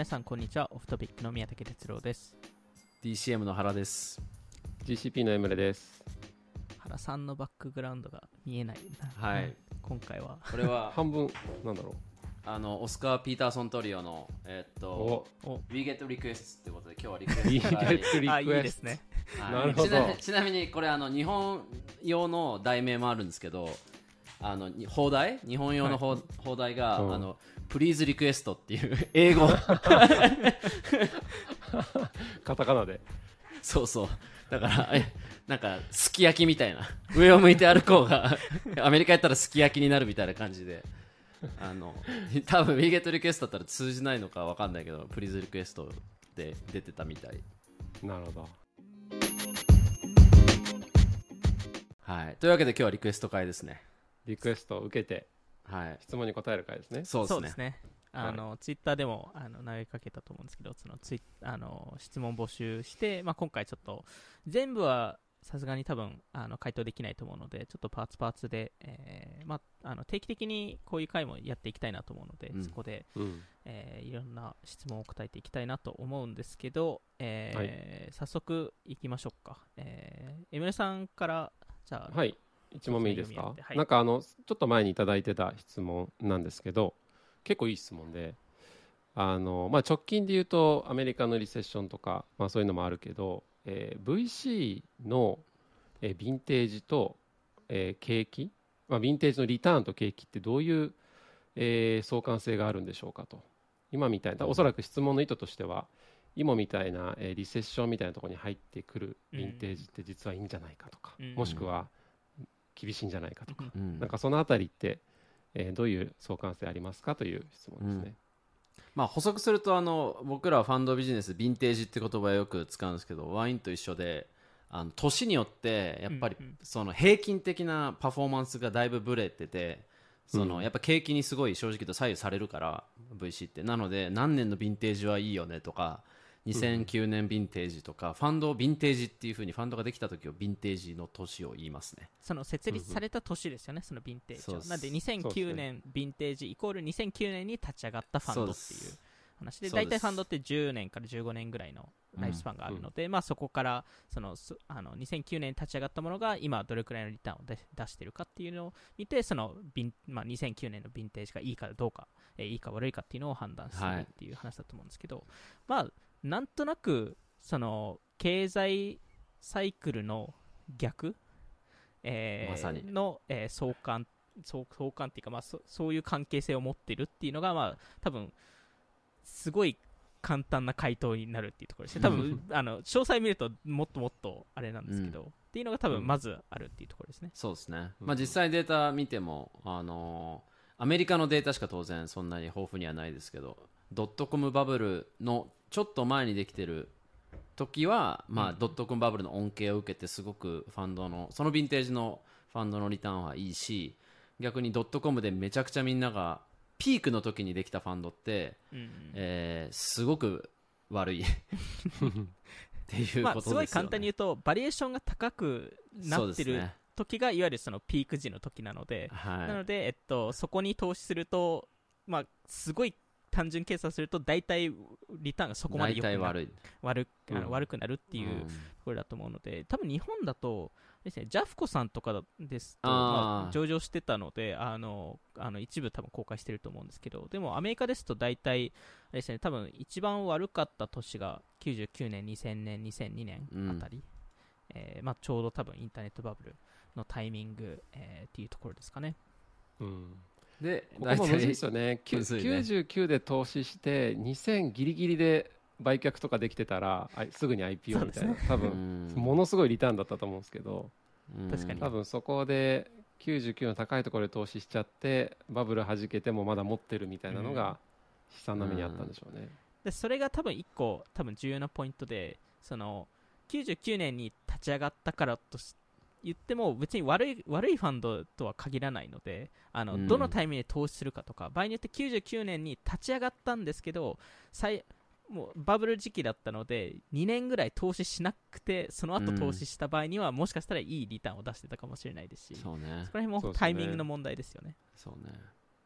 皆さんこんにちは。オフトピックの宮武哲郎です。DCM の原です。GCP のエムレです。原さんのバックグラウンドが見えないな。はい。今回は。これは、半分、なんだろあの、オスカー・ピーターソントリオの、えっう。とお、お。We Get Requests ってことで、今日はリクエスト We 会 get い。いですね。はい。なるほど。ちなちなみに、これ、あの、日本用の題名もあるんですけど、あの、に放題？日本用の放,、放題が、うんあの、Please Request っていう英語。カタカナで。そうそう。だから、え、なんか、すき焼きみたいな。上を向いて歩こうが、アメリカやったらすき焼きになるみたいな感じで。あの、多分 We Get Request だったら通じないのかわかんないけど、Please Request で出てたみたい。なるほど。はい。というわけで今日はリクエスト会ですね。リクエストを受けて、はい。質問に答える回ですね。そうですね。そうですねあの、ツイッターでもあの投げかけたと思うんですけどそのツイあの質問募集して、まあ、今回ちょっと全部はさすがに多分あの回答できないと思うのでちょっとパーツパーツで、えーまあ、あの定期的にこういう回もやっていきたいなと思うので、うんそこでうん。えーいろんな質問を答えていきたいなと思うんですけど、えー早速いきましょうか。えー、エムレさんから、じゃあ、はい。一問目いいですか？はい。なんかあの、ちょっと前にいただいてた質問なんですけど、結構いい質問で、あの、まあ、直近で言うと、アメリカのリセッションとか、まあ、そういうのもあるけど、えー VC の、えーヴィンテージと、えー景気、まあ、ヴィンテージのリターンと景気ってどういう、えー相関性があるんでしょうかと。今みたいな、おそらく質問の意図としては、今みたいな、えーリセッションみたいなところに入ってくるヴィンテージって実はいいんじゃないかとか、うん。もしくは厳しいんじゃないかとか、うん。なんかそのあたりって、えーどういう相関性ありますかという質問ですね。まあ補足するとあの僕らはファンドビジネスヴィンテージって言葉をよく使うんですけどワインと一緒であの年によってやっぱりうんうん。その平均的なパフォーマンスがだいぶブレててそのうん。やっぱ景気にすごい正直と左右されるから VC って。なので何年のヴィンテージはいいよねとか2009年ヴィンテージとかファンドをヴィンテージっていうふうにファンドができた時をヴィンテージの年を言いますね。その設立された年ですよね、そのヴィンテージなんで、そうです2009ね年ヴィンテージイコール2009年に立ち上がったファンドっていう話で、大体ファンドって10年から15年ぐらいのライフスパンがあるので、まあそこからそのそあの2009年に立ち上がったものが今どれくらいのリターンを出出してるかっていうのを見て、そのヴィン、まあ、2009年のヴィンテージがいいかどうか、えーいいか悪いかっていうのを判断するはいっていう話だと思うんですけど、まあなんとなくその経済サイクルの逆、えーまさに。の、えー相関相相関っていうか、まあ、そそういう関係性を持ってるっていうのが、まあ、多分すごい簡単な回答になるっていうところですね。多分あの詳細見るともっともっとあれなんですけど、っていうのが多分まずあるっていうところですね。そうですね、うんまあ、実際データ見ても、あのーアメリカのデータしか当然そんなに豊富にはないですけどドットコムバブルのちょっと前にできてる時は、まあうん。ドットコムバブルの恩恵を受けてすごくファンドのそのヴィンテージのファンドのリターンはいいし逆にドットコムでめちゃくちゃみんながピークの時にできたファンドって、うんえーすごく悪い。っていうまあ、ことですよね、すごい簡単に言うと、バリエーションが高くなってる時が、いわゆるそのピーク時の時なので、はい。なので、えっと、そこに投資すると、まあ、すごい単純計算すると、大体リターンがそこまで大良く悪い。悪あのうん。悪くなるっていうところだと思うので、多分日本だと、ですね、ジャフコさんとかですと、まあ、上場してたので、あのあの一部多分公開してると思うんですけど、でもアメリカですと大体、ですね、多分一番悪かった年が99年、2000年、2002年あたり、えーまあ、ちょうど多分インターネットバブルのタイミング、えーっていうところですかね。うんでここですよね。きゅむずいね。99で投資して、2000ギリギリで売却とかできてたら、あすぐに IPO みたいな、多分、ものすごいリターンだったと思うんですけど、確かに。多分そこで99の高いところで投資しちゃって、バブル弾けてもまだ持ってるみたいなのが、悲惨な目にあったんでしょうね。でそれが多分一個多分重要なポイントでその99年に立ち上がったからとし言っても別に悪い悪いファンドとは限らないのであの、うん。どのタイミングで投資するかとか場合によって99年に立ち上がったんですけど最もうバブル時期だったので2年ぐらい投資しなくてその後うん。投資した場合には、もしかしたらいいリターンを出してたかもしれないですしそそうね。こら辺もタイミングの問題ですよね。そうね。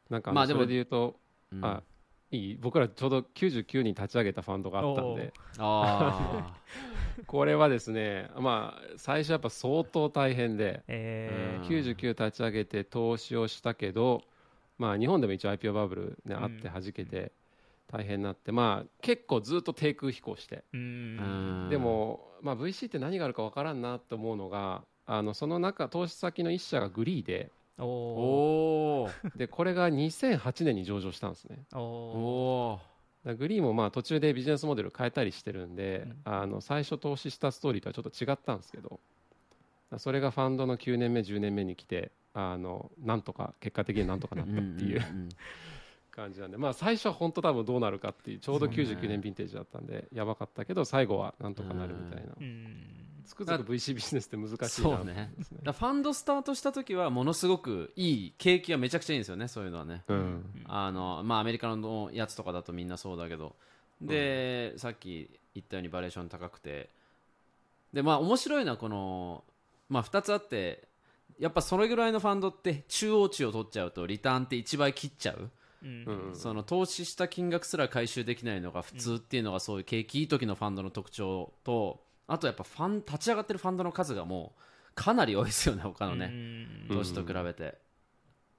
なんかあまあでものそれで言うと、うん。あいい。僕らちょうど99に立ち上げたファンドがあったんで。あ これはですねまあ最初やっぱ相当大変で、えうん99立ち上げて投資をしたけどまあ日本でも一応 IPO バブル、ねうん。あって弾けて大変になってまあ結構ずっと低空飛行してでも、まあ、VC って何があるかわからんなと思うのがあのその中投資先の一社がグリーでおおおおでこれが2008年に上場したんですね。おおグリーもまあ途中でビジネスモデル変えたりしてるんで、うん。あの最初投資したストーリーとはちょっと違ったんですけどそれがファンドの9年目10年目に来てあのなんとか結果的になんとかなったっていう。うん感じなんで、まあ最初は本当多分どうなるかっていうちょうどそうね。99年ヴィンテージだったんでやばかったけど最後はなんとかなるみたいな。うん。つくづく VC ビジネスって難しいなそうね。ファンドスタートした時はものすごくいい景気がめちゃくちゃいいんですよねそういうのはね。うん。あのまあアメリカのやつとかだとみんなそうだけど。で、さっき言ったようにバリエーション高くて。でまあ面白いのはこのまあ2つあってやっぱそれぐらいのファンドって中央値を取っちゃうとリターンって1倍切っちゃう、うんうんその投資した金額すら回収できないのが普通っていうのがそういう景気いい時のファンドの特徴とあとやっぱファン立ち上がってるファンドの数がもうかなり多いですよね他のね、うん。投資と比べて、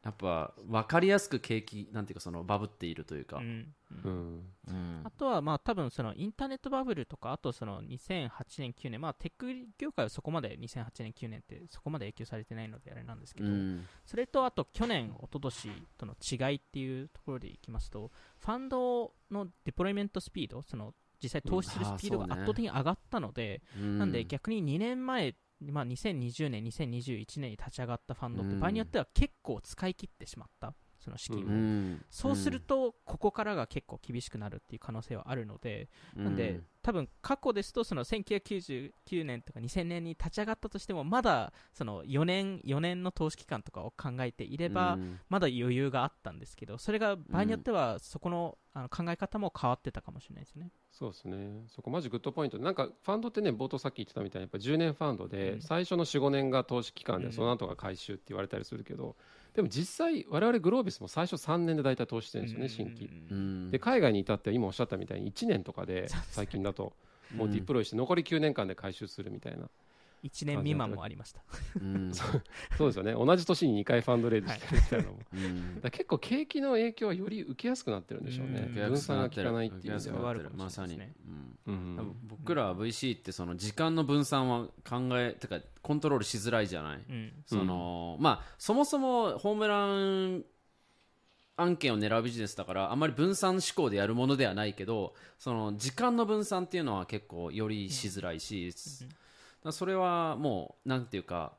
やっぱ分かりやすく景気なんていうかそのバブっているというか、うん。うん。うん。あとはまあ多分そのインターネットバブルとかあとその2008年9年まあテック業界はそこまで2008年9年ってそこまで影響されてないのであれなんですけど、うん。それとあと去年一昨年との違いっていうところでいきますとファンドのデプロイメントスピードその実際投資するスピードが圧倒的に上がったので、うん。なんで逆に2年前まあ、2020年、2021年に立ち上がったファンドってうん。場合によっては結構使い切ってしまった、その資金を。うん。そうすると、ここからが結構厳しくなるっていう可能性はあるので、なんで、多分過去ですと、その1999年とか2000年に立ち上がったとしても、まだその4年、4年の投資期間とかを考えていれば、うん。まだ余裕があったんですけど、それが場合によっては、そこのあの考え方も変わってたかもしれないですね。そうですね。そこマジグッドポイント。でなんかファンドってね冒頭さっき言ってたみたいにやっぱ10年ファンドで、うん。最初の45年が投資期間で、うん。その後が回収って言われたりするけどでも実際我々グロービスも最初3年で大体投資してるんですよね、新規。うん。で海外に至っては今おっしゃったみたいに1年とかで最近だともうディプロイして残り9年間で回収するみたいな、1年未満もありました。うん。そうですよね。同じ年に2回ファンドレイズしてるみたいなのも、だかうんら結構景気の影響はより受けやすくなってるんでしょうね、うん。分散が効かないっていう意味では受けやすくなってる。はまさに、うん。うん僕らは VC ってその時間の分散は考えてかコントロールしづらいじゃない、うん。そのまあそもそもホームラン案件を狙うビジネスだからあんまり分散思考でやるものではないけどその時間の分散っていうのは結構よりしづらいし、それはもうなんていうか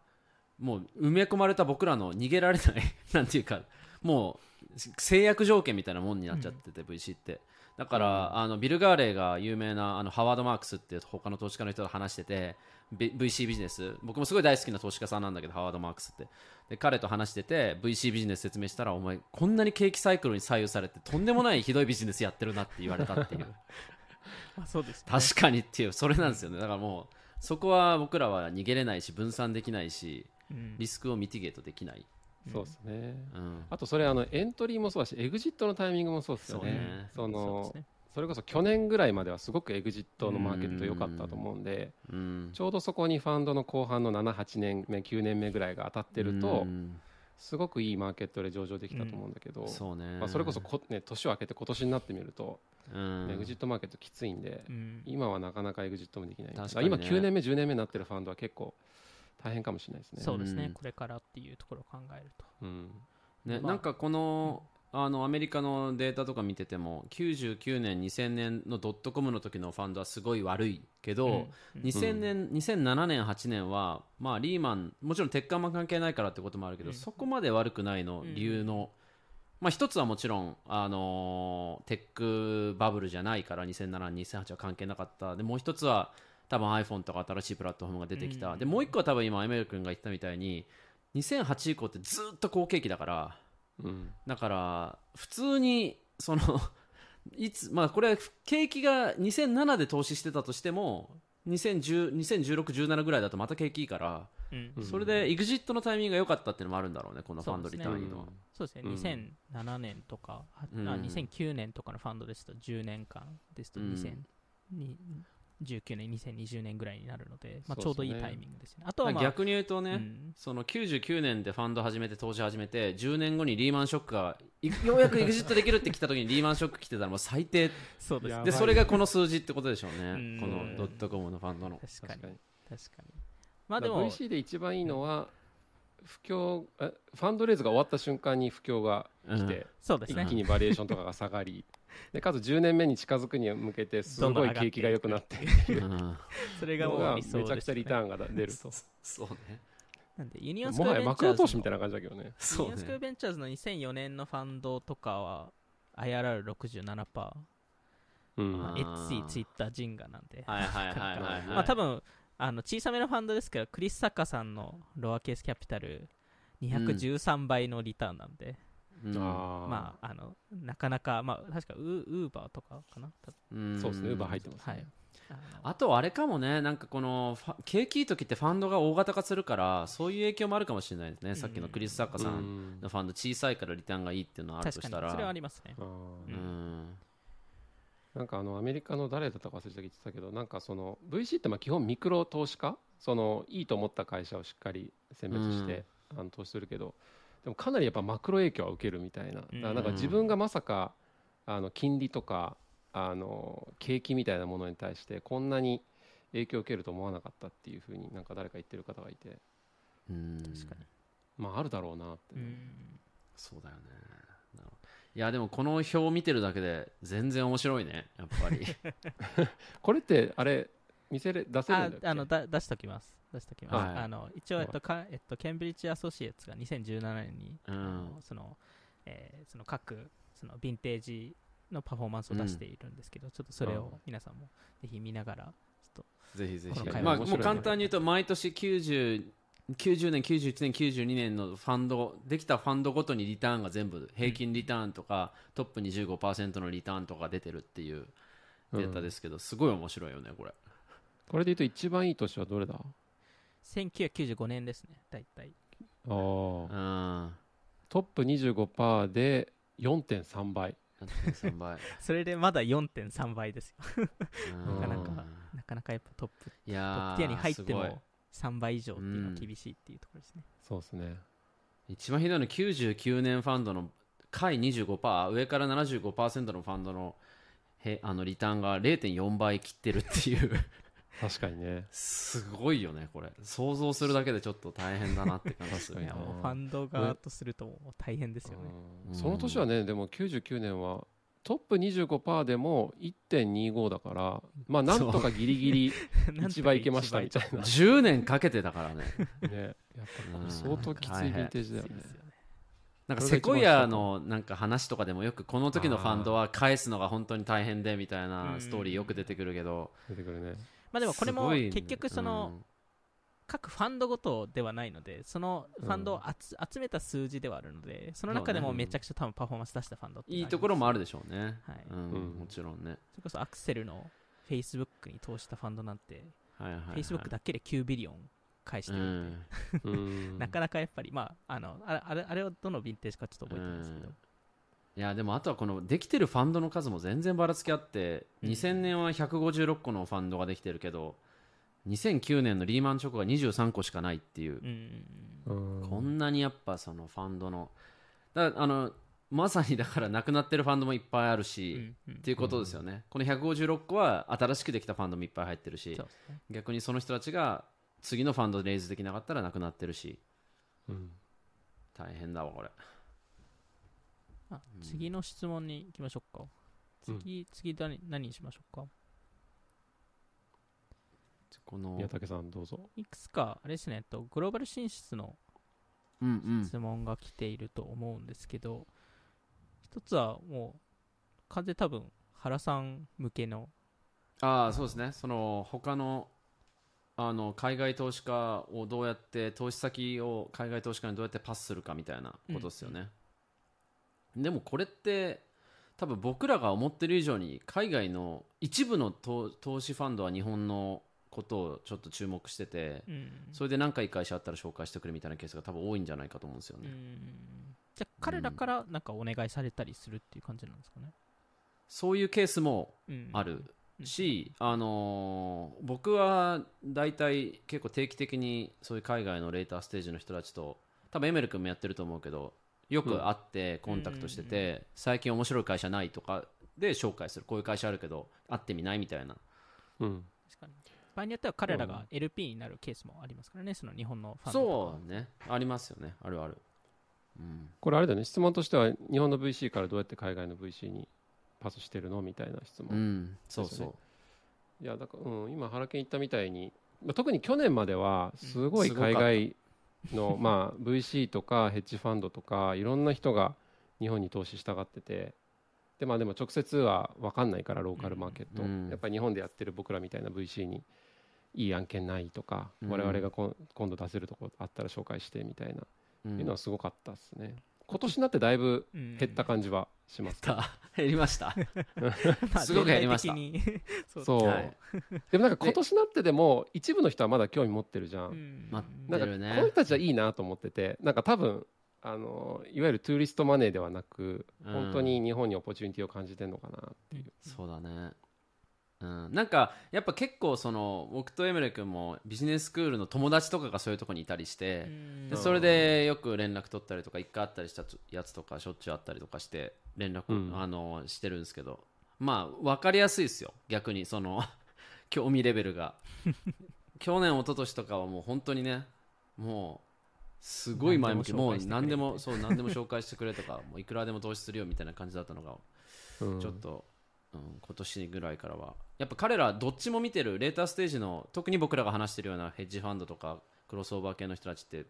もう埋め込まれた僕らの逃げられない なんていうかもう制約条件みたいなもんになっちゃってて、VC って。だから、あのビル・ガーレイが有名なあのハワード・マークスっていう他の投資家の人と話してて VC ビジネス。僕もすごい大好きな投資家さんなんだけどハワード・マークスって。で彼と話してて VC ビジネス説明したらお前こんなに景気サイクルに左右されてとんでもないひどいビジネスやってるなって言われたっていう。まあ、そうです、ね。確かにっていうそれなんですよね。だからもうそこは僕らは逃げれないし分散できないしうん。リスクをミティゲートできない、そうですね。うん、あとそれあのエントリーもそうだしエグジットのタイミングもそうですよね。そうね。そのそうですねそれこそ去年ぐらいまではすごくエグジットのマーケット良かったと思うんでうん。ちょうどそこにファンドの後半の78年目9年目ぐらいが当たってるとうん。すごくいいマーケットで上場できたと思うんだけど、そまあ、それこそこ、ね、年を明けて今年になってみると、うん、エグジットマーケットきついんで、うん。今はなかなかエグジットもできない。今9年目10年目になってるファンドは結構大変かもしれないですね。そうですね、うん。これからっていうところを考えると。うん。ね、まあなんかこの,、あのアメリカのデータとか見てても99年2000年のドットコムの時のファンドはすごい悪いけど、うん。2000年2007年8年は、まあ、リーマンもちろん鉄管も関係ないからってこともあるけど、うん。そこまで悪くないの理由の、まあ、一つはもちろん、あのーテックバブルじゃないから2007、2008は関係なかった。でもう一つは多分 iPhone とか新しいプラットフォームが出てきた、うん。でもう一個は多分今エメル君が言ったみたいに2008以降ってずっと好景気だからうん。だから普通にその いつまあこれは景気が2007で投資してたとしても2010 2016、17ぐらいだとまた景気いいからうん。うん。それで EXIT のタイミングが良かったっていうのもあるんだろうねこのファンドリターンのは。そうですね、うん。2007年とか、はうん。あ2009年とかのファンドですと10年間ですとうん2019年、2020年ぐらいになるので、まあ、ちょうどいいタイミングですね。あとは、まあ、逆に言うとね、うん。その99年でファンド始めて投資始めて10年後にリーマンショックがい ようやく EXIT できるって来た時にリーマンショック来てたらもう最低。そうですね。でそれがこの数字ってことでしょううん。ねこのドットコムのファンドの。確かに。確かに。まあまあ、でも、VC で一番いいのは不況えファンドレイズが終わった瞬間に不況が来て、そうですね。一気。にバリュエーションとかが下がり でかつ10年目に近づくに向けてすごい景気が良くなってうん それがもう理想です、ね。めちゃくちゃリターンが出ると。そう。ね。なんで、ユニオンスクエアベンチャーズのはやマクロ投資みたいな感じだけどね。そうユニオンスクエベンチャーズの2004年のファンドとかは IRR67%、うん。まあ、あー Etsy、Twitter、 Zynga なんで、はいはいはいはいはい。まあ多分あの小さめのファンドですけど、クリス・サッカーさんのロアケースキャピタル213倍のリターンなんで、まあ、あのなかなか、まあ、確かウウーバーとかかな、そうですねウーバー入ってますね、はい。あとあれかもねなんかこの景気いい時ってファンドが大型化するからそういう影響もあるかもしれないですね、さっきのクリス・サッカーさんのファンド小さいからリターンがいいっていうのはあるとしたら。確かに、それはありますね。ううん。なんかあのアメリカの誰だったか忘れたけど言ってたけどなんかその VC ってまあ基本ミクロ投資家？そのいいと思った会社をしっかり選別して、あの投資するけどでもかなりやっぱマクロ影響は受けるみたいな。なんか自分がまさかあの金利とかあの景気みたいなものに対してこんなに影響を受けると思わなかったっていうふうになんか誰か言ってる方がいて。うん。確かに。まああるだろうなって、うん。そうだよね。いやでもこの表を見てるだけで全然面白いね。やっぱり。これってあれ見せれ出せるあんだっけ？あのだ出しときます。出しときます。はい。あの一応、えっとかえっと、ケンブリッジ・アソシエイツが2017年に、うん。そのえーその各そのヴィンテージのパフォーマンスを出しているんですけど、ちょっとそれを皆さんもぜひ見ながら、ちょっとぜひぜひ。まあもう簡単に言うと毎年90 90年91年92年のファンドできたファンドごとにリターンが全部平均リターンとか、トップに15%のリターンとか出てるっていうデータですけど、すごい面白いよねこれ。これで言うと一番いい年はどれだ？1995年ですね、大体。あー。うん。トップ25%で4.3倍。3倍。それでまだ4.3倍ですよ。うん。なかなかなかなかやっぱトップ、トいやーップティアに入っても3倍以上っていうのは厳しいっていうところですね。そうですね。一番ひどいの99年ファンドの下位25%上から75%のファンドのへあのリターンが0.4倍切ってるっていう確かにね。すごいよねこれ。想像するだけでちょっと大変だなって感じする うファンド側とすると大変ですよね。うん。その年はねでも99年はトップ25%でも1.25だからまあなんとかギリギリ 1倍いけましたみたいな。ね10年かけてだからね。やっぱ相当きついヴィンテージだよね。なんかセコイアのなんか話とかでもよくこの時のファンドは返すのが本当に大変でみたいなストーリーよく出てくるけど。出てくるねまあでもこれも結局その各ファンドごとではないので、そのファンドを集集めた数字ではあるので、その中でもめちゃくちゃ多分パフォーマンス出したファンドいいところもあるでししょうね。はい。うんうん。もちろんね。それこそアクセルの Facebook に投したファンドなんて、はいはいはい。Facebook だけで9ビリオン返してうるんで、ん。うん。なかなかやっぱり、まあ、あのあれあれあれをどのヴィンテージかちょっと覚えてないんですけど、いやでもあとはこのできてるファンドの数も全然ばらつきあって、うん。2000年は156個のファンドができてるけど2009年のリーマンチョコが23個しかないっていう、こんなにやっぱそのファンドのだあのまさにだからなくなってるファンドもいっぱいあるし、っていうことですよね、この156個は新しくできたファンドもいっぱい入ってるし逆にその人たちが次のファンドレイズできなかったらなくなってるし。うん。大変だわこれあ次の質問に行きましょうか。次、次何何にしましょうか？この宮武さんどうぞ。いくつか、あれですね、えっと、グローバル進出のうんうん。質問が来ていると思うんですけど、一つはもう、完全に多分、原さん向けの、ああそうですね。その他のあの海外投資家をどうやって投資先を海外投資家にどうやってパスするかみたいなことですよね、でもこれって多分僕らが思ってる以上に海外の一部の投投資ファンドは日本のことをちょっと注目してて、うん。それで何かいい会社あったら紹介してくれみたいなケースが多分多いんじゃないかと思うんですよね、うん。じゃあ彼らからなんかお願いされたりするっていう感じなんですかね？そういうケースもうんあるし、あのー僕は大体結構定期的にそういう海外のレーターステージの人たちと多分エメル君もやってると思うけどよく会ってコンタクトしてて、最近面白い会社ないとかで紹介するこういう会社あるけど会ってみないみたいな。うん。確かに。場合によっては彼らが LP になるケースもありますからね、その日本のファンドとか。そうね。ありますよね。あるある。うん。これあれだね。質問としては日本の VC からどうやって海外の VC にパスしてるのみたいな質問、うん。そうそいやだから、うん、今原健言ったみたいにまあ特に去年まではすごい海外の、まあ、VC とかヘッジファンドとかいろんな人が日本に投資したがっててで,、まあ、でも直接は分かんないからローカルマーケット、うんやっぱり日本でやってる僕らみたいな VC にいい案件ないとか、うん。我々がこん今度出せるとこあったら紹介してみたいな、う、うん。いうのはすごかったですね。今年になってだいぶうん減った感じはします、ねた 減りました。まあすごくやりました。そう。そう、はい。でもなんか今年になってでも一部の人はまだ興味持ってるじゃん、なん。か出るね。この人たちはいいなと思っててなんか多分あのいわゆるツーリストマネーではなくうん。本当に日本にオポチュニティを感じてるのかなっていう、そうだねうん、なんかやっぱ結構その僕とエムレ君もビジネススクールの友達とかがそういうとこにいたりして、うん。でそれでよく連絡取ったりとか一回会ったりしたやつとかしょっちゅうあったりとかして連絡、うん。あのしてるんですけど。まあ分かりやすいですよ。逆にその 興味レベルが。去年一昨年とかはもう本当にねもうすごい前向き。もう何何でもそう何でも紹介してくれとかもういくらでも投資するよみたいな感じだったのがうん。ちょっと、うん、今年ぐらいからは。やっぱ彼らどっちも見てるレーターステージの特に僕らが話してるようなヘッジファンドとかクロスオーバー系の人たちって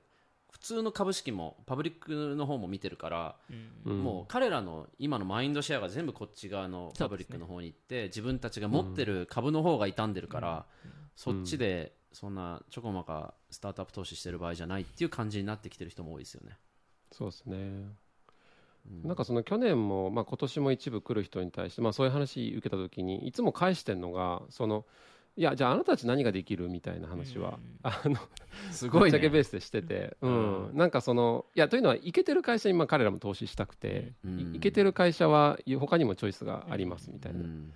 普通の株式もパブリックの方も見てるから、うんうん。もう彼らの今のマインドシェアが全部こっち側のパブリックの方に行って、自分たちが持ってる株の方が傷んでるから、そっちでそんなちょこまかスタートアップ投資してる場合じゃないっていう感じになってきてる人も多いですよね。そうですね、うん。なんかその去年も、まあ、今年も一部来る人に対して、まあ、そういう話受けた時にいつも返してるのがそのいやじゃああなたたち何ができるみたいな話は、うん。あのすごいね。ぶっちゃけベースでしてて、うん。なんかそのいやというのはいけてる会社にまあ彼らも投資したくて、うん。いいけてる会社は他にもチョイスがありますみたいなうん。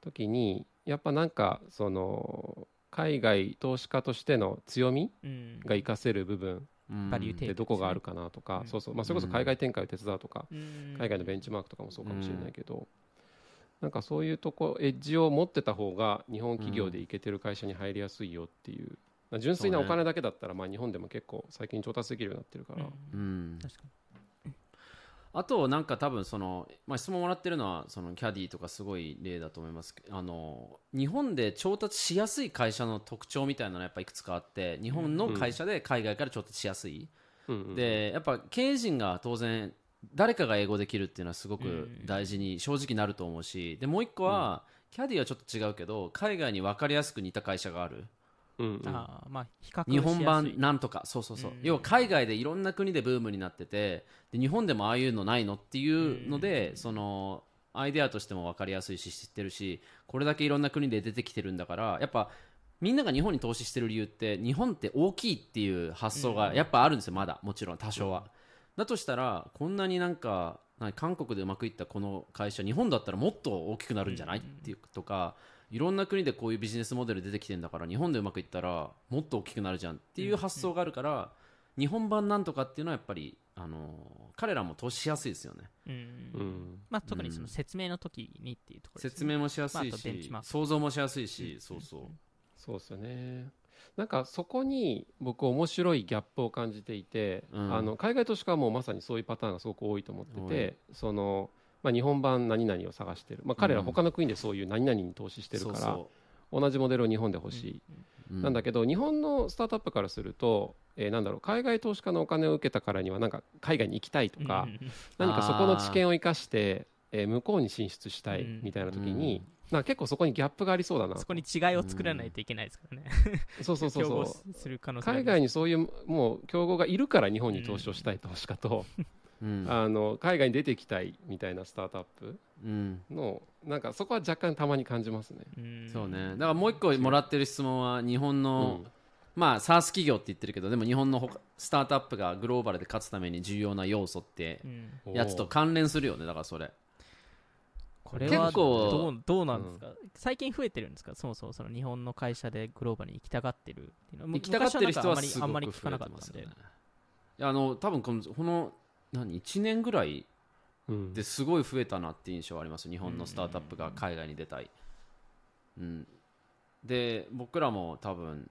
時にやっぱなんかその海外投資家としての強みうん。が活かせる部分うんバリュー提供どこがあるかなとか、うん。そうそう。まあ、それこそ海外展開を手伝うとか、うん。海外のベンチマークとかもそうかもしれないけど、なんかそういうとこエッジを持ってた方が日本企業でいけてる会社に入りやすいよっていう、まあ純粋なお金だけだったら、まあ、日本でも結構最近調達できるようになってるから、うん。うん。確かあとなんか多分その、まあ、質問もらってるのはそのキャディとかすごい例だと思いますけどあの日本で調達しやすい会社の特徴みたいなのがやっぱいくつかあって日本の会社で海外から調達しやすい、うんうんでやっぱ経営陣が当然誰かが英語できるっていうのはすごくうん。大事に正直なると思うしでもう一個は、キャディはちょっと違うけど海外に分かりやすく似た会社があるうんうん。にあーまあ比較日本版なんとかそうそうそう、うん。要は海外でいろんな国でブームになっててで日本でもああいうのないのっていうので、そのアイデアとしても分かりやすいし知ってるしこれだけいろんな国で出てきてるんだからやっぱみんなが日本に投資してる理由って日本って大きいっていう発想がやっぱあるんですよまだもちろん多少は、だとしたらこんなになんか何韓国でうまくいったこの会社日本だったらもっと大きくなるんじゃない？っていうとかいろんな国でこういうビジネスモデル出てきてんだから日本でうまくいったらもっと大きくなるじゃんっていう発想があるから、日本版なんとかっていうのはやっぱり、あのー彼らも投資しやすいですよね。うん。うん。まあ特にその説明の時にっていうところね。説明もしやすいし、マーク想像もしやすいし、そうそう。そうですよね。なんかそこに僕面白いギャップを感じていて、うん。あの海外投資家はもうまさにそういうパターンがすごく多いと思ってて、そのまあ、日本版何々を探してる、まあ、彼らうん。他の国でそういう何々に投資してるから、そう同じモデルを日本で欲しい、そうなんだけど日本のスタートアップからすると、えーなんだろう海外投資家のお金を受けたからにはなんか海外に行きたいとか、うん。何かそこの知見を生かして、えー向こうに進出したいうん。みたいな時に、な結構そこにギャップがありそうだな。そこに違いを作らないといけないですからね。そうそうそうそう。する可能性があり海外にそういうもう競合がいるから日本に投資をしたい投資家と、うんあの海外に出てきたいみたいなスタートアップうん。のなんかそこは若干たまに感じますね。うん。そうね。だからもう一個もらってる質問は日本の、うん。まあ SARS 企業って言ってるけどでも日本の他スタートアップがグローバルで勝つために重要な要素ってうん。やつと関連するよねだからそれ。これは結構どうどうなんですか、最近増えてるんですか？そもそもその日本の会社でグローバルに行きたがってるっていうの。行きたがってる人は昔すごなんかあんまりあんまり聞く増えかなかったんで。てますよねいやあの多分このこの何？1年ぐらいうん。ですごい増えたなっていう印象はあります。日本のスタートアップが海外に出たい、うん、で僕らも多分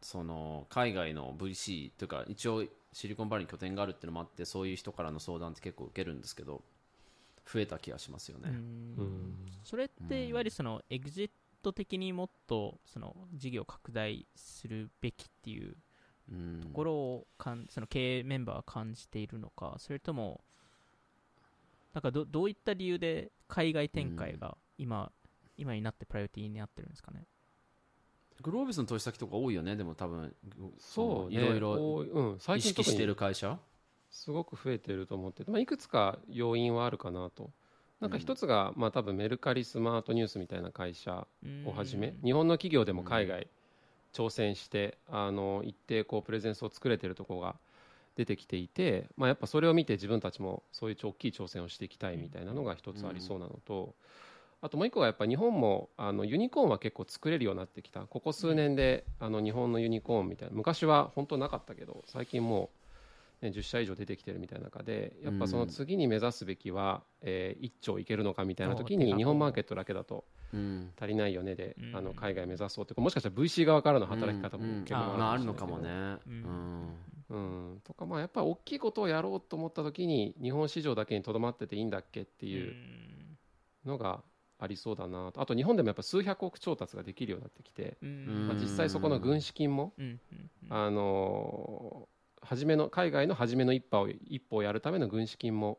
その海外の VC というか一応シリコンバレーに拠点があるっていうのもあってそういう人からの相談って結構受けるんですけど増えた気がしますよね、うん。うん。それっていわゆるそのエグジット的にもっとその事業を拡大するべきっていううんところをかんその経営メンバーは感じているのかそれともなんかどどういった理由で海外展開が今,、今になってプライオリティになってるんですかね？グロービスの投資先とか多いよねでも多分。そうね。いろいろ多い。うん、最意近特に識してる会社？すごく増えてると思ってて、まあ、いくつか要因はあるかなと。なんか一つが、まあ多分メルカリスマートニュースみたいな会社をはじめ、日本の企業でも海外挑戦して、あの一定こうプレゼンスを作れてるとこが出てきていて、まあ、やっぱそれを見て自分たちもそういう大きい挑戦をしていきたいみたいなのが一つありそうなのと、あともう一個はやっぱ日本もあのユニコーンは結構作れるようになってきた。ここ数年であの日本のユニコーンみたいな昔は本当なかったけど最近もう、ね、10社以上出てきてるみたいな中でやっぱその次に目指すべきは、えー1兆いけるのかみたいな時に日本マーケットだけだとうん。足りないよねで、うん。あの海外目指そうってもしかしたら VC 側からの働き方も結構あるのかもね。うん。とかまあやっぱり大きいことをやろうと思った時に日本市場だけにとどまってていいんだっけっていうのがありそうだなと。あと日本でもやっぱ数百億調達ができるようになってきて、うん。まあ、実際そこの軍資金も、あのー初めの海外の初めの一歩を一歩をやるための軍資金も、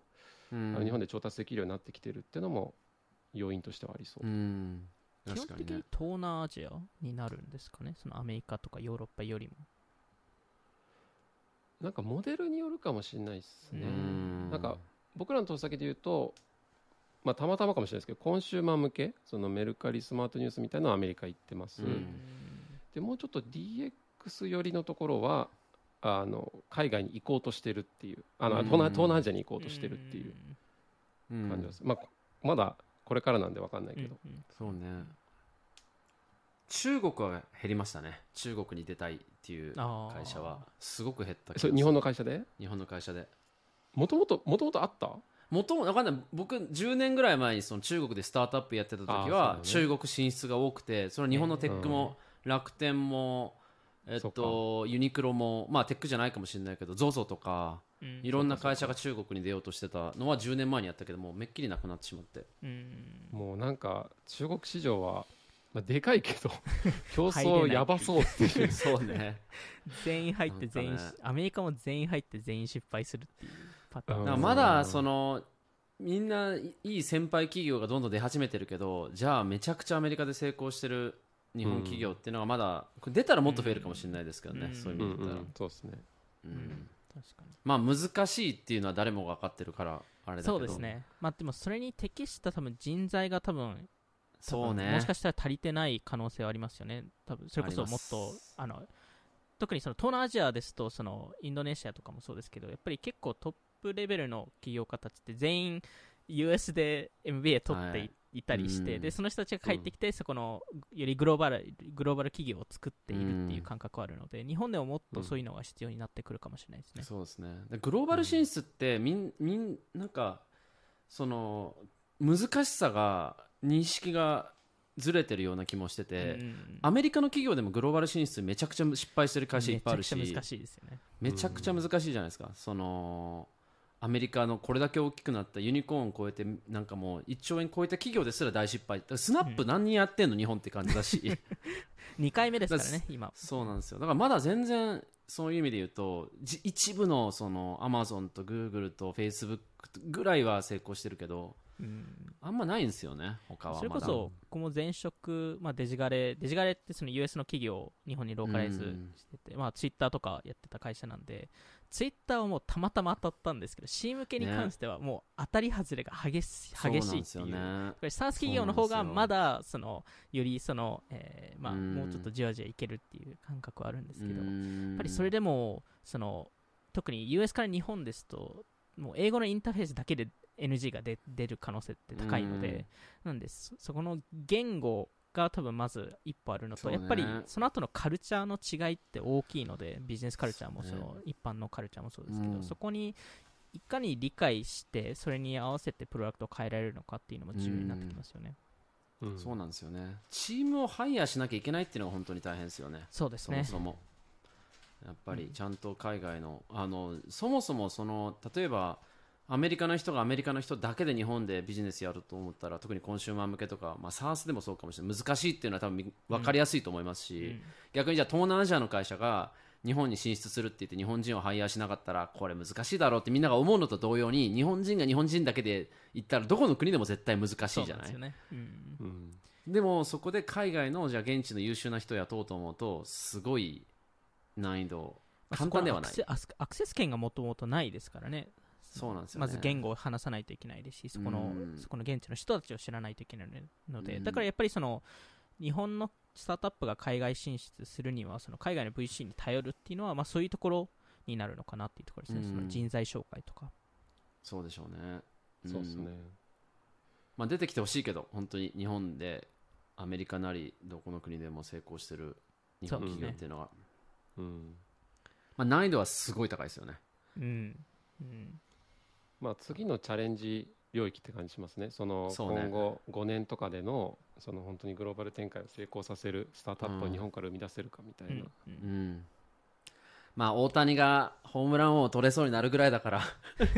うん。あの日本で調達できるようになってきてるっていうのも要因としてはありそう。う、ん。基本的に東南アジアになるんですかねそのアメリカとかヨーロッパよりも。なんかモデルによるかもしれないですね、うん。なんか僕らの投資先で言うと、まあ、たまたまかもしれないですけどコンシューマー向けそのメルカリスマートニュースみたいなのはアメリカ行ってます、うん。でもうちょっと DX 寄りのところはあの海外に行こうとしてるっていうあの、うん。東南東南アジアに行こうとしてるっていう。うん。感じです、まあ、まだこれからなんで分かんないけど、うんうん。そうね。中国は減りましたね。中国に出たいっていう会社は。すごく減ったそれ日本の会社で？日本の会社で。もともともともとあった？もともわかんない。僕10年ぐらい前にその中国でスタートアップやってた時はね。中国進出が多くてその日本のテックも楽天もえっそとユニクロもまあテックじゃないかもしれないけど ZOZO とかうん。いろんな会社が中国に出ようとしてたのは10年前にやったけどもうめっきりなくなってしまって。うん。もうなんか中国市場は、まあ、でかいけど 競争やばそうっていう。そうね。全員入って全員ね。アメリカも全員入って全員失敗するっていうパターン、まだそのみんないいい先輩企業がどんどん出始めてるけどじゃあめちゃくちゃアメリカで成功してる日本企業っていうのがまだこれ出たらもっと増えるかもしれないですけどね、うん。そういう意味で言ったら、うんうんそうですね。うん。確かにまあ難しいっていうのは誰もが分かってるからあれだけど。そうですね。まあでもそれに適した多分人材が多分そうね。もしかしたら足りてない可能性はありますよね。多分それこそもっとあの特にその東南アジアですとそのインドネシアとかもそうですけどやっぱり結構トップレベルの企業家たちって全員 US で MBA 取ってい,、はいたりして、うん。でその人たちが帰ってきて、そこのよりグローバルグローバル企業を作っているっていう感覚はあるので、日本でももっとそういうのが必要になってくるかもしれないですね。そうですね。でグローバル進出ってみんみんなんかその難しさが認識がずれてるような気もしてて、うんアメリカの企業でもグローバル進出めちゃくちゃ失敗してる会社いっぱいあるしめちゃくちゃ難しいですよね。めちゃくちゃ難しいじゃないですか、そのアメリカのこれだけ大きくなったユニコーンを超えてなんかもう1兆円超えた企業ですら大失敗。スナップ何人やってんの？日本って感じだし。2回目ですからね、今。そうなんですよ。だからまだ全然そういう意味で言うとじ一部のそのアマゾンとグーグルとフェイスブックぐらいは成功してるけどうん。あんまないんですよね他はそれこそ、僕も前職、まあ、デジガレ、デジガレってその US の企業を日本にローカライズしてて、まあ、ツイッターとかやってた会社なんで、ツイッターはもうたまたま当たったんですけど、C 向けに関してはもう当たり外れが激し激しいっていう。ね。サース企業の方がまだそのよりその、えーまあ、うん。もうちょっとじわじわいけるっていう感覚はあるんですけど、ややっぱりそれでもその特に US から日本ですともう英語のインターフェースだけで NG が出出る可能性って高いので、なんでそそこの言語が多分まず一歩あるのと、ね。やっぱりその後のカルチャーの違いって大きいのでビジネスカルチャーもその一般のカルチャーもそうですけど、うん。そこにいかに理解してそれに合わせてプロダクトを変えられるのかっていうのも重要になってきますよね。うん。そうなんですよね。チームをハイヤーしなきゃいけないっていうのが本当に大変ですよね。そうですね。そもそも。やっぱりちゃんと海外のあのそもそもその例えばアメリカの人がアメリカの人だけで日本でビジネスやると思ったら特にコンシューマー向けとか、まあ、SARS でもそうかもしれない。難しいっていうのは多分み分かりやすいと思いますし、うん。逆にじゃあ東南アジアの会社が日本に進出するって言って日本人をハイヤーしなかったらこれ難しいだろうってみんなが思うのと同様に日本人が日本人だけで行ったらどこの国でも絶対難しいじゃない？ですよね。うん。うんでもそこで海外のじゃあ現地の優秀な人を雇おうと思うとすごい難易度まあ簡単ではない。アクセス権がもともとないですからね。そうなんですよね。まず言語を話さないといけないですし、そこのうん。そこの現地の人たちを知らないといけないので、うん。だからやっぱりその日本のスタートアップが海外進出するには、その海外の VC に頼るっていうのは、まあ、そういうところになるのかなっていうところですね、うん。その人材紹介とか。そうでしょうね。そうですね。んまあ、出てきてほしいけど本当に日本でアメリカなりどこの国でも成功してる日本企業っていうのは。うん。まあ、難易度はすごい高いですよね。うん。うんまあ、次のチャレンジ領域って感じしますね、その今後5年とかでのその本当にグローバル展開を成功させるスタートアップを日本から生み出せるかみたいな、うん。ううんんまあ大谷がホームラン王を取れそうになるぐらいだから。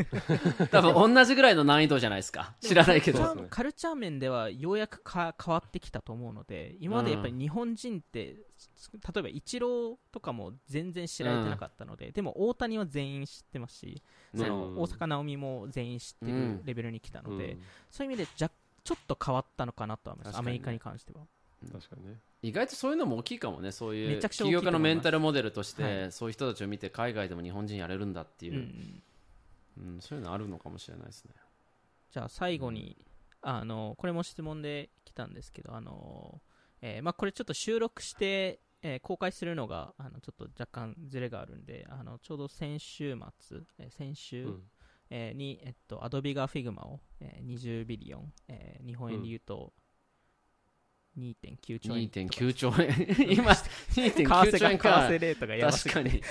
多分同じぐらいの難易度じゃないですか。知らないけど。カルチャー面ではようやくか変わってきたと思うので今までやっぱり日本人って、例えばイチローとかも全然知られてなかったので、でも大谷は全員知ってますし、そのうん大坂なおみも全員知ってるうん。レベルに来たので、うん。そういう意味でじゃちょっと変わったのかなとは思います、アメリカに関しては。確かにね、意外とそういうのも大きいかもね。そういうめちゃくちゃ大き起業家のメンタルモデルとして、はそういう人たちを見て海外でも日本人やれるんだっていう。う、んうん。そういうのあるのかもしれないですね。じゃあ最後に、あのこれも質問で来たんですけど、あのえーまあ、これちょっと収録して、えー公開するのがあのちょっと若干ずれがあるんであのちょうど先週末、えー先週、うん。えーに、えっと、Adobe が Figma を、えー20ビリオン、えー日本円で言うと2.9兆円とか。2.9兆円。今2.9 為替が為兆円か。替レートがやばすぎて。確かに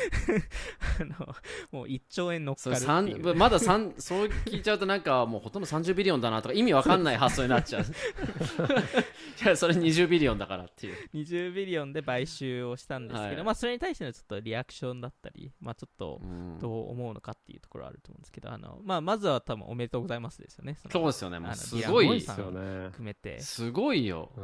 あのもう1兆円乗っかるっていう。三まだ三そう聞いちゃうとなんかもうほとんど30ビリオンだなとか意味わかんない発想になっちゃう。いやそれ20ビリオンだからっていう。20ビリオンで買収をしたんですけど、はい。まあそれに対してのちょっとリアクションだったり、まあちょっとうん。どう思うのかっていうところはあると思うんですけど、あのまあまずは多分おめでとうございますですよね。そうですよね。もうすごいですよね、含めて、すごいよ。う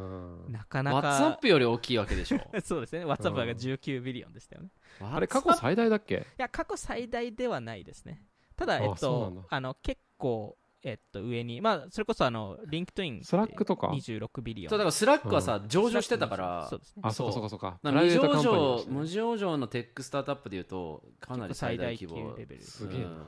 ん、なかなワッツアッか、プより大きいわけでしょ。そうですね、WhatsApp が19ビリオンでしたよね。あれ過去最大だっけ？いや、過去最大ではないですね。ただ、あえっとあの結構、えっと、上に、まあ、それこそあの、 LinkedIn、Slack とか？26ビリオン。そうだから Slack はさ、上場してたから。そうですね。あそうそかそうかそうか。無上場無上場のテックスタートアップでいうとかなり最大規模。レベルすげえ。な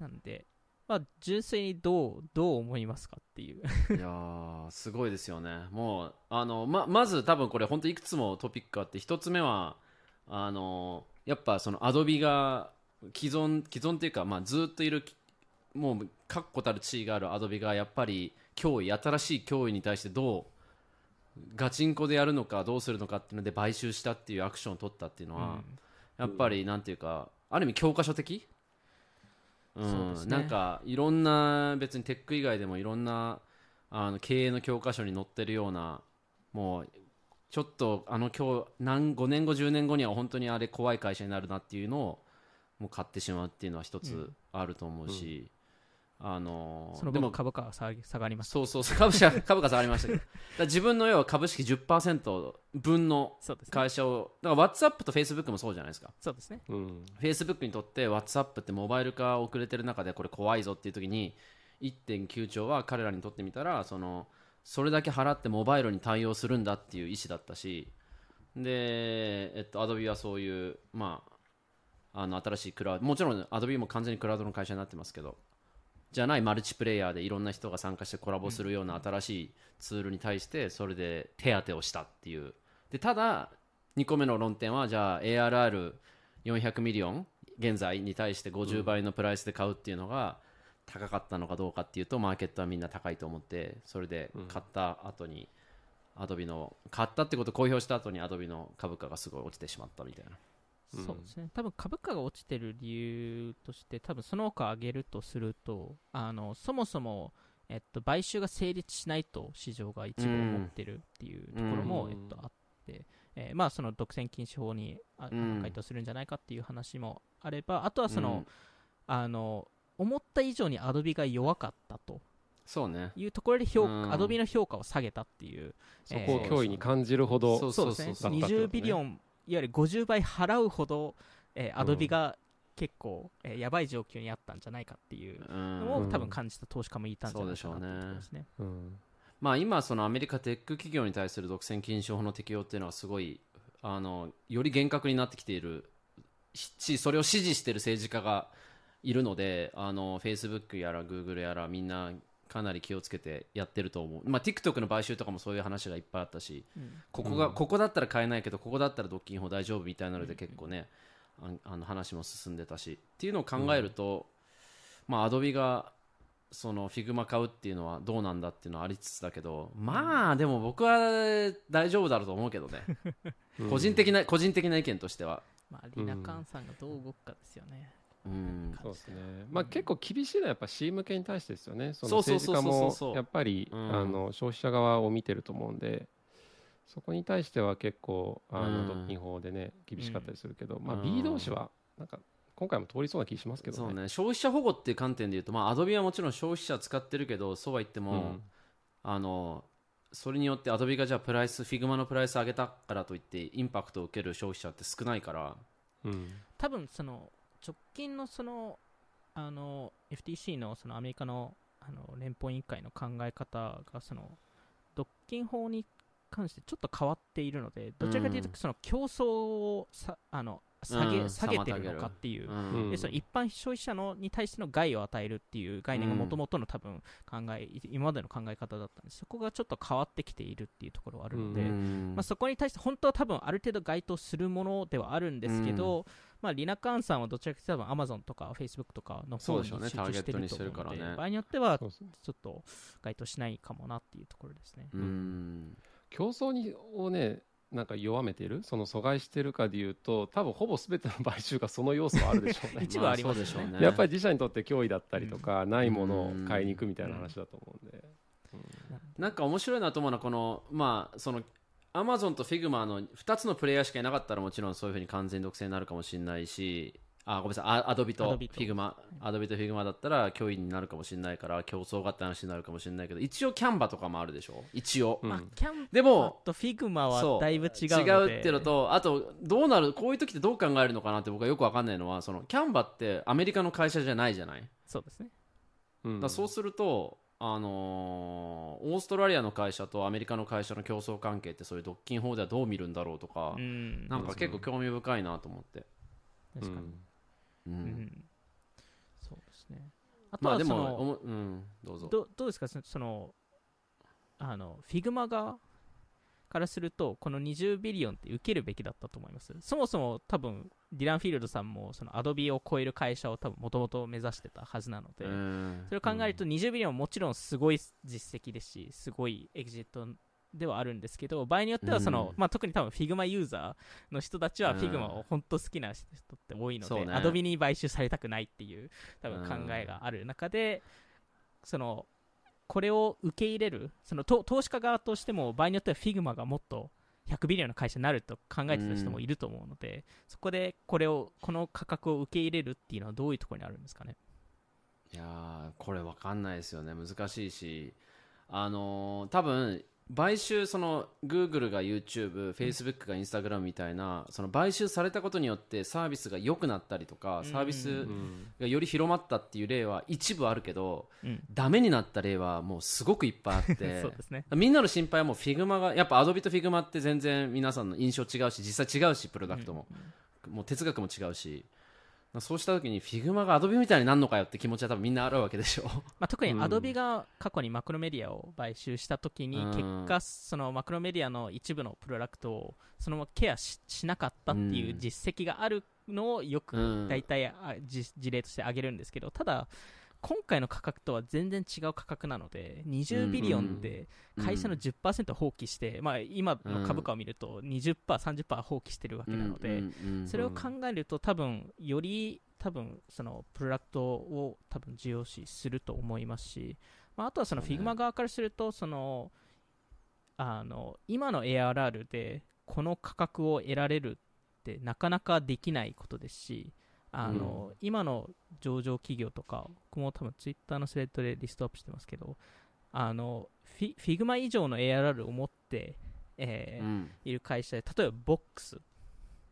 なんで、まあ、純粋にどう、どう思いますかっていう。う んいやーすごいですよねもうあのままず多分これ本当いくつもトピックあって一つ目はあのやっぱそのアドビが既存既存っていうか、まあ、ずっといるもう確固たる地位があるアドビがやっぱり脅威新しい脅威に対してどうガチンコでやるのかどうするのかっていうので買収したっていうアクションを取ったっていうのは、うんやっぱりなんていうかある意味教科書的、うんなんかいろんな別にテック以外でもいろんなあの経営の教科書に載ってるようなもうちょっとあの今日何5年後10年後には本当にあれ怖い会社になるなっていうのをもう買ってしまうっていうのは一つうん。あると思うし、あのそのでも分株価が下が下がります。そうそうそう株式株価下がりましたけど 自分の要は株式10%分の。会社をだから WhatsApp と Facebook もそうじゃないですかそうですね。うん、Facebook にとって WhatsApp ってモバイル化遅れてる中でこれ怖いぞっていう時に1.9兆は彼らにとってみたらそのそれだけ払ってモバイルに対応するんだっていう意思だったしで、えっと、アドビはそういう、まあ、あの新しいクラウドもちろんアドビも完全にクラウドの会社になってますけどじゃないマルチプレイヤーでいろんな人が参加してコラボするような新しいツールに対してそれで手当てをしたっていう。でただ2個目の論点はじゃあ ARR400 ミリオン現在に対して50倍のプライスで買うっていうのが高かったのかどうかっていうとマーケットはみんな高いと思ってそれで買った後にアドビの買ったってことを公表した後にアドビの株価がすごい落ちてしまったみたいなそうですね、多分株価が落ちてる理由として、多分その他挙げるとすると、あのそもそも、えっと、買収が成立しないと市場が一部思ってるっていうところも、うん。えっと、あって、えーまあ、その独占禁止法にあうん。回答するんじゃないかっていう話もあれば、あとはその、うん。あの思った以上にアドビが弱かったと。そうね。いうところで評うん。価、アドビの評価を下げたっていう、そこを脅威に感じるほど、そうですね。20ビリオン、いわゆる50倍払うほど、えー、アドビが結構、えーやばい状況にあったんじゃないかっていううんのを、うん。多分感じた投資家もいたんじゃないかなそうでしょうね。っていうとですね。うん。まあ、今、そのアメリカテック企業に対する独占禁止法の適用っていうのはすごいあのより厳格になってきているしそれを支持している政治家がいるのであの Facebook やら Google やらみんなかなり気をつけてやってると思う、まあ、TikTok の買収とかもそういう話がいっぱいあったしうん。ここが、うん。ここだったら買えないけどここだったら独禁法大丈夫みたいなので結構ね、ああの話も進んでたしっていうのを考えると、まあアドビがその Figma 買うっていうのはどうなんだっていうのはありつつだけどまあでも僕は大丈夫だろうと思うけどね、個人的な個人的な意見としては。まあ、リナカンさんがどう動くかですよね。うん。そうですね、まあ、結構厳しいのはやっぱ C 向けに対してですよね、そのそうそう政そうそうそう。治家もやっぱり、うん。あの消費者側を見てると思うんで、そこに対しては結構、あうん。の独禁法でね、厳しかったりするけど、まあ、うん B 同士は、なんか、今回も通りそうな気しますけどね。そうね。消費者保護っていう観点で言うとまあアドビはもちろん消費者使ってるけどそうは言っても、うん。あのそれによってアドビがじゃあプライスフィグマのプライス上げたからといってインパクトを受ける消費者って少ないから。うん。多分その直近のそのあの FTC のそのアメリカのあの連邦委員会の考え方がその独禁法に関してちょっと変わっているのでどちらかというとうんその競争をさあの下げ,、うん下げてるのかっていう、うんうんでその一般消費者のに対しての害を与えるっていう概念がもともとの多分考え、今までの考え方だったんですそこがちょっと変わってきているっていうところはあるので、うん。まあ、そこに対して本当は多分ある程度該当するものではあるんですけど、まあ、リナカンさんはどちらかというと多分 Amazon とか Facebook とかの方に集そうでしょうね。中してると思うのでターゲットにしてるからね。場合によってはちょっと該当しないかもなっていうところですね。うん。競争にをね、なんか弱めてる、その阻害してるかでいうと、多分ほぼすべての買収がその要素はあるでしょうね。一部ありますでしょうね。やっぱり自社にとって脅威だったりとか、ないものを買いに行くみたいな話だと思うんで。なんか面白いなと思うのはこのまあそのアマゾンとフィグマの2つのプレイヤーしかいなかったらもちろんそういうふうに完全独占になるかもしれないしあごめんなさい。アアドビと。フィグマアドビとフィグマだったら脅威になるかもしれないから競争がって話になるかもしれないけど一応 Canva とかもあるでしょ？一応、うん。まあ、 Canva でもと Figma そう。はだいぶ違うので。違うっていうのとあとどうなるこういう時ってどう考えるのかなって僕はよく分かんないのはその Canva ってアメリカの会社じゃないじゃない？そうですね。うんだそうすると、あのーオーストラリアの会社とアメリカの会社の競争関係ってそういう独禁法ではどう見るんだろうとか、うん。なんか結構興味深いなと思って、確かに、うん。うん。そうですね。あとまあではその、もおもうんどうぞ。どどうですか？そそのあのフィグマがからするとこの20ビリオンって受けるべきだったと思います？そもそも多分ディラン・フィールドさんもそのアドビを超える会社を多分もともと目指してたはずなので、うん。それを考えると20ビリオンはもちろんすごい実績ですしすごいエグジットではあるんですけど場合によってはその、うん。まあ、特に多分 Figma ユーザーの人たちはうん。Figma を本当好きな人って多いので、そうね。Adobe に買収されたくないっていう多分考えがある中で、そのこれを受け入れるその投投資家側としても場合によっては Figma がもっと100ビリオンの会社になると考えてた人もいると思うので、そこでこれをこの価格を受け入れるっていうのはどういうところにあるんですかね？いやーこれわかんないですよね。難しいし。あのー多分買収その Google が YouTube、Facebook が Instagram みたいなその買収されたことによってサービスが良くなったりとかサービスうん。がより広まったっていう例は一部あるけどうん。ダメになった例はもうすごくいっぱいあって そうですね。みんなの心配はもう Figma がやっぱ Adobe と Figma って全然皆さんの印象違うし実際違うしプロダクトも、もう哲学も違うしそうした時に Figma が Adobe みたいになるのかよって気持ちは多分みんなあるわけでしょまあ、特にうん。Adobe が過去にマクロメディアを買収したときに、うん。結果、そのマクロメディアの一部のプロダクトをそのままケアししなかったっていううん。実績があるのをようくん。大体事例として挙げるんですけど、ただ、今回の価格とは全然違う価格なので、20ビリオンで会社の10%放棄して、まあ、今の株価を見ると20%、30%放棄してるわけなので、それを考えると多分より多分そのプロダクトを多分重要視すると思いますし、まあ、あとはその Figma 側からするとそのあの今の ARR でこの価格を得られるってなかなかできないことですしあの、今の上場企業とか僕も多分 Twitter のスレッドでリストアップしてますけどあのフィ Figma 以上の ARR を持って、えーうん。いる会社で例えば Box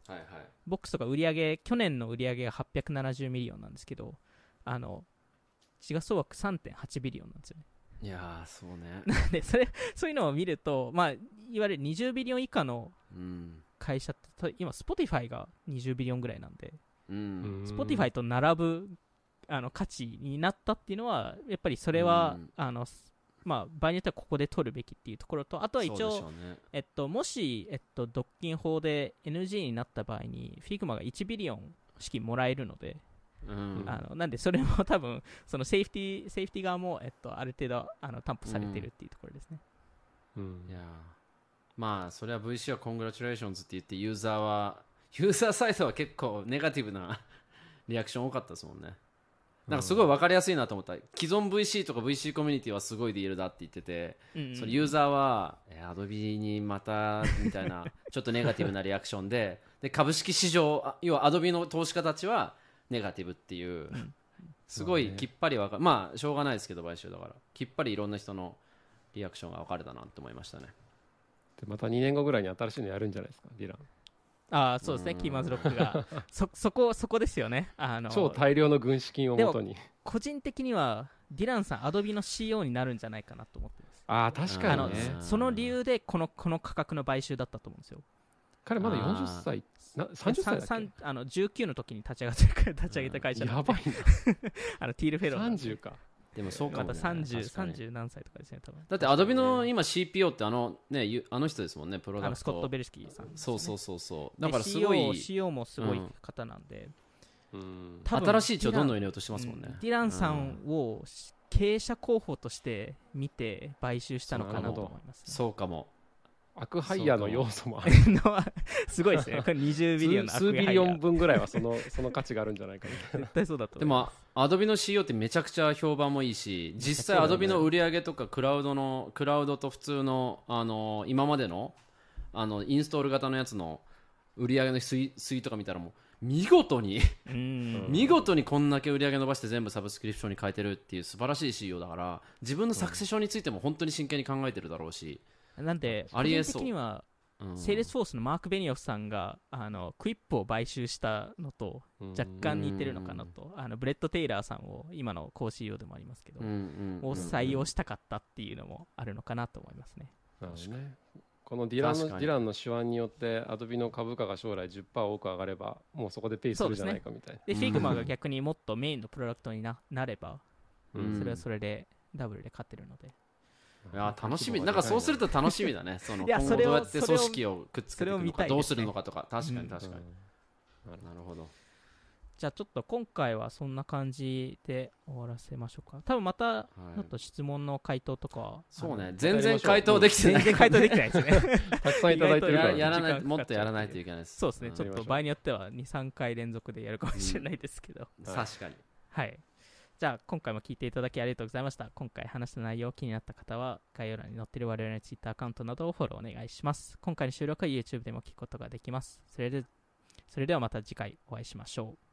はいはい。ボックスとか売り上げ、去年の売り上げが870ミリオンなんですけど、あの、時価総額3.8ビリオンなんですよね。いやーそうね。な んで、それ、そういうのを見ると、まあ、いわゆる20ビリオン以下のうん。会社って、た今、Spotify が20ビリオンぐらいなんで、ううんん Spotify と並ぶ、あの、価値になったっていうのは、やっぱりそれは、うん。あの、まあ、場合によってはここで取るべきっていうところと、あとは一応、ね。えっと、もし、えっと、独禁法で NG になった場合に、Figma が1ビリオン資金もらえるので、うん。あのなんでそれも多分そのセーフティーセーフティー側も、えっと、ある程度あの担保されてるっていうところですね。うん。いやー。まあそれは VC は congratulations って言ってユーザーはユーザーサイドは結構ネガティブな リアクション多かったですもんね。なんかすごい分かりやすいなと思った。既存 VC とか VC コミュニティはすごいディールだって言ってて、うんうんそのユーザーはえアドビにまたみたいな ちょっとネガティブなリアクションでで株式市場あ要はアドビの投資家たちはネガティブっていう、ん。すごいきっぱり分かまあしょうがないですけど買収だから。きっぱりいろんな人のリアクションが分かれたなと思いましたね。でまた2年後ぐらいに新しいのやるんじゃないですかディランああそうですね、うんキーマンズロックが。そそこそこですよね。あの超大量の軍資金をもとに個人的にはディランさんアドビの CEO になるんじゃないかなと思ってます。ああ確かにね。うんその理由でこのこの価格の買収だったと思うんですよ。彼まだあー40歳。な30歳だっけ？あの19の時に立ち上がって立ち上げた会社やばい あのティールフェローななんで。30かでもそうかも、ね、30、確かに。30何歳とかですね、多分。だってアドビの今 CPO ってあのねゆあの人ですもんねプロあダクト。のスコット・ベルスキーさんね、そうそうそうそう。でだからすごい。CEO もすごいうん方なんで、うん。新しい血をどんどん入れようとしてますもんね。うん、ディランさんを経営者候補として見て買収したのかなと思います、ね。そうかもアクハイヤーの要素もある。のはすごいですね。これ20ビリオンの数数ビリオン分分ぐらいはその その価値があるんじゃないかみたいな。絶対そうだとで。もアドビの CEO ってめちゃくちゃ評判もいいし実際アドビの売り上げとかクラウドのクラウドと普通のあの今までのあのインストール型のやつの売り上げの推推移とか見たらもう見事にうん。見事にこんだけ売り上げ伸ばして全部サブスクリプションに変えてるっていう素晴らしい CEO だから自分の succession についても本当に真剣に考えてるだろうし、なんで、個人ありえそう。的には、うん。セールスフォースのマーク・ベニオフさんがあの Quip を買収したのと若干似てるのかなと、あのブレッド・テイラーさんを今の co CEO でもありますけど、うんうんを採用したかったっていうのもあるのかなと思いますね。なるほどねこのディラン確かに。のディランの手腕によってアドビの株価が将来10%多く上がればもうそこでペイするじゃないかみたいな。で、うんフィグマが 逆にもっとメインのプロダクトにななれば、うん。それはそれでダブルで勝ってるので、いや楽しみ。なんかそうすると楽しみだね。そのどうやって組織をくっつけていくのか。ね。どうするのかとか。確かうん。に確かに、うん。なるほど。じゃあちょっと今回はそんな感じで終わらせましょうか。多分また、はい。ちょっと質問の回答とかは、そうね。全然回答できてない。全然回答できてないですね。たくさんいただいてるから。ねややらなもっとやらないといけないですそうですね、んちょっと場合によっては2、3回連続でやるかもしれないですけど。確かに。はい。じゃあ、今回も聞いていただきありがとうございました。今回話した内容気になった方は、概要欄に載っている我々の Twitter アカウントなどをフォローお願いします。今回の収録は YouTube でも聞くことができます。それで、それではまた次回お会いしましょう。